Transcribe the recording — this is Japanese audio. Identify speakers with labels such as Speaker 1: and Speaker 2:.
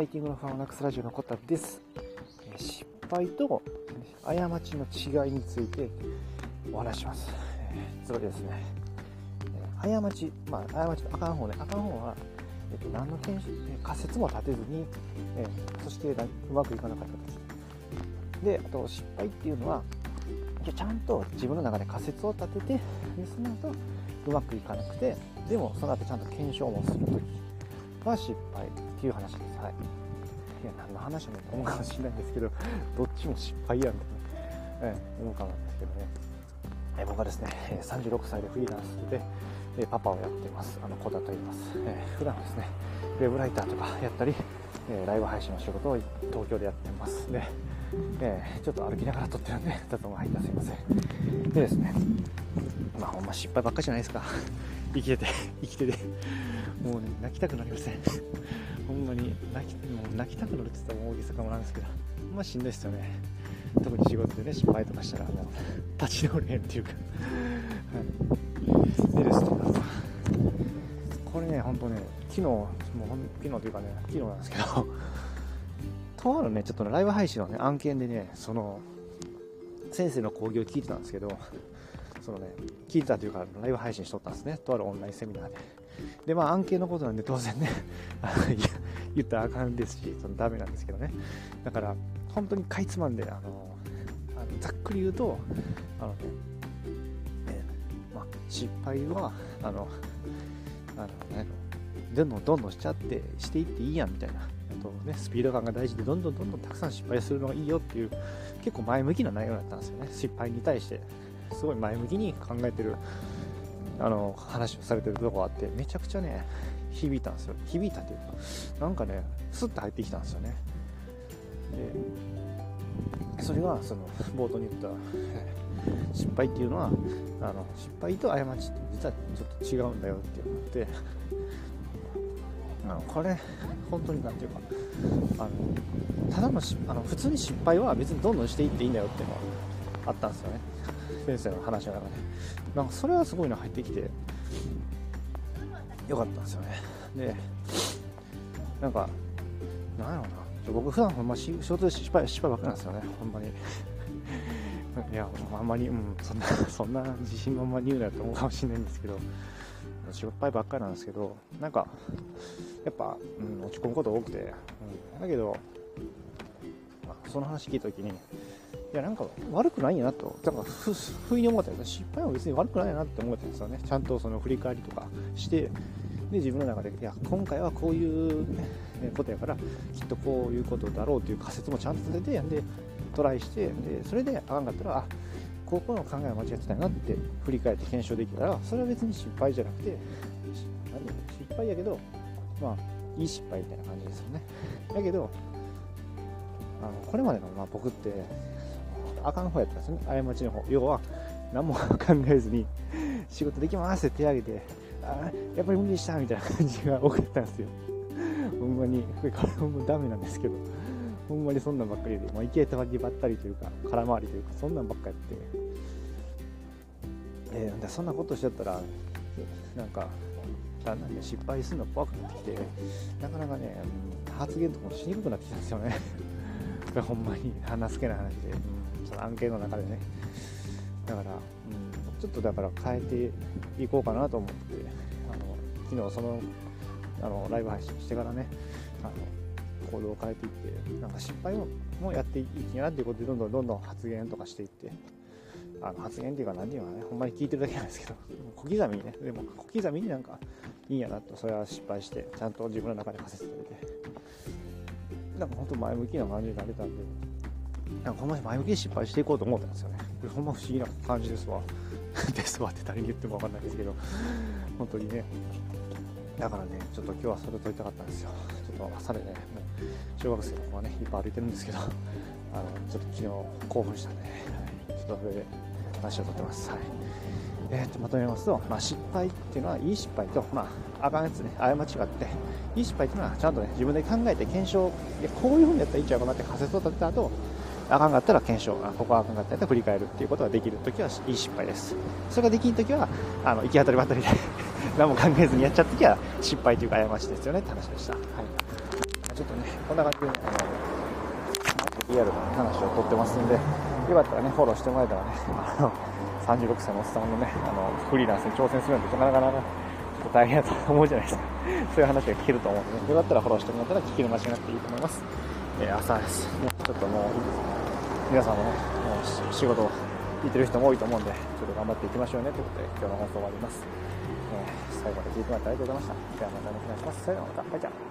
Speaker 1: ライティングのファンをなくすラジオのコタです。失敗と過ちの違いについてお話します。つまりですね、過ち、まあ、過ちのあかん方ね、あかん方は、えっと、何の仮説も立てずに、えそしてうまくいかなかったです。で、あと失敗っていうのは、ちゃんと自分の中で仮説を立てて、でその後うまくいかなくて、でもその後ちゃんと検証もするときが失敗っていう話です。はい。いや、何の話やねんと思うかもしれないんですけど、どっちも失敗やんと、ね、え思うかなんですけどね。え僕はですね、36歳でフリーランスで、えパパをやってます。あの、小田と言います。え普段ですね、ウェブライターとかやったり、えライブ配信の仕事を東京でやってます。で、えちょっと歩きながら撮ってるんで、雑音が入ったすいません。でですね、まあほんま失敗ばっかじゃないですか。生きてて、生きてて。もうね、泣きたくなりません。ほんまに泣き、もう泣きたくなるって言ったら大げさかもなんですけど、まあしんどいですよね。特に仕事でね、失敗とかしたら、もう、立ち直れへんっていうかはい。でですね、これね、ほんとね、昨日、もう昨日というかね、昨日なんですけど、とあるね、ちょっと、ね、ライブ配信のね、案件でね、その、先生の講義を聞いてたんですけど、そのね、聞いてたというか、ライブ配信しとったんですね、とあるオンラインセミナーで。で、まあ、案件のことなんで当然ね言ったらあかんですし、そのダメなんですけどね。だから、本当にかいつまんで、あの、あのざっくり言うと、あのね、えまあ、失敗は、あの、あの、ね、どんどんどんどんしちゃって、していっていいやんみたいな。あとね、スピード感が大事で、どんどんどんどんたくさん失敗するのがいいよっていう、結構前向きな内容だったんですよね。失敗に対して、すごい前向きに考えてるあの話をされてるとこあってめちゃくちゃね響いたんですよ。響いたっていうかなんかねスッと入ってきたんですよね。でそれがその冒頭に言った 失敗っていうのはあの失敗と過ちって実はちょっと違うんだよっていうのってあのこれ本当に何ていうかあのただのあの普通に失敗は別にどんどんしていっていいんだよっていうのはあったんですよね。先生の話の中で。なんかそれはすごいの入ってきてよかったんですよね。でなんかなんやろうな。僕普段ほんま仕事で失敗失敗ばっかなんですよね。ほんまに。いやあんまり、うん、そんな そんな自信満々に言うなと思うかもしれないんですけど。失敗ばっかりなんですけどなんかやっぱ、うん、落ち込むこと多くて、うん、だけど、その話聞いた時にいや、なんか悪くないんやなと、だか不意に思ったんです失敗は別に悪くないなって思ったんですよね。ちゃんとその振り返りとかして、で、自分の中で、いや、今回はこういう、ね、ことやから、きっとこういうことだろうという仮説もちゃんと立てて、で、トライして、で、それであかんかったら、あ、ここの考えは間違ってたなって振り返って検証できたら、それは別に失敗じゃなくて、失敗やけど、まあ、いい失敗みたいな感じですよね。だけど、あのこれまでのまあ僕ってあかん方やったんですね過ちの方要は何も考えずに仕事できますって手挙げてあやっぱり無理したみたいな感じが多かったんですよ。ほんまに。これからもダメなんですけど。ほんまにそんなんばっかりで、まあ、行けたわりばったりというか空回りというかそんなんばっかやって、えー、そんなことしちゃったらなんかだんだんね失敗するの怖くなってきてなかなかね発言とかもしにくくなってきたんですよね。ほんまに。話すけな話で、うん、その案件の中でね。だから、うん、ちょっとだから変えていこうかなと思ってあの昨日そのあのライブ配信してからねあの行動を変えていってなんか失敗もやっていきなっていうことでどんどんどんどん発言とかしていってあの発言っていうか何ていうかねほんまに聞いてるだけなんですけど小刻みにねでも小刻みになんかいいんやなとそれは失敗してちゃんと自分の中で仮説立ててなんか本当前向きな感じになれたんで、なんかほんまに前向きに失敗していこうと思ったんですよね。これほんま不思議な感じですわ。ですわって誰に言っても分かんないですけど、本当にね。だからね、ちょっと今日はそれとりたかったんですよ。ちょっと朝でね、もう小学生の子がね、いっぱい歩いてるんですけど、あの、ちょっと昨日興奮したんで、はい、ちょっとそれで話をとってます。はい。えー、とまとめますと、まあ、失敗っていうのはいい失敗と、まあ、あかんやつね、過ちがあって、いい失敗っていうのはちゃんとね、自分で考えて検証、いこういう風にやったらいいんちゃうかなって仮説を立てた後、あかんかったら検証、あここはあかんかったら振り返るっていうことができるときはいい失敗です。それができんときは、あの、行き当たりばったりで 何も考えずにやっちゃったときは失敗というか過ちですよねって話でした。はい。ちょっとね、こんな感じでね、あの、リアルな話をとってますんで、よかったらね、フォローしてもらえたらね、あの、36歳のおっさんのね、あの、フリーランスに挑戦するなんて、なかなかな、ちょっと大変やと思うじゃないですか。そういう話が聞けると思うんでね、よかったらフォローしてもらったら聞き逃しなくていいと思います。えー、朝です。ね、ちょっともういいですね、皆さんもね、もう仕事を聞いてる人も多いと思うんで、ちょっと頑張っていきましょうねということで、今日の放送終わります。えー、最後まで聞いてもらってありがとうございました。ではまたお願いします。それではまた、バイチャー。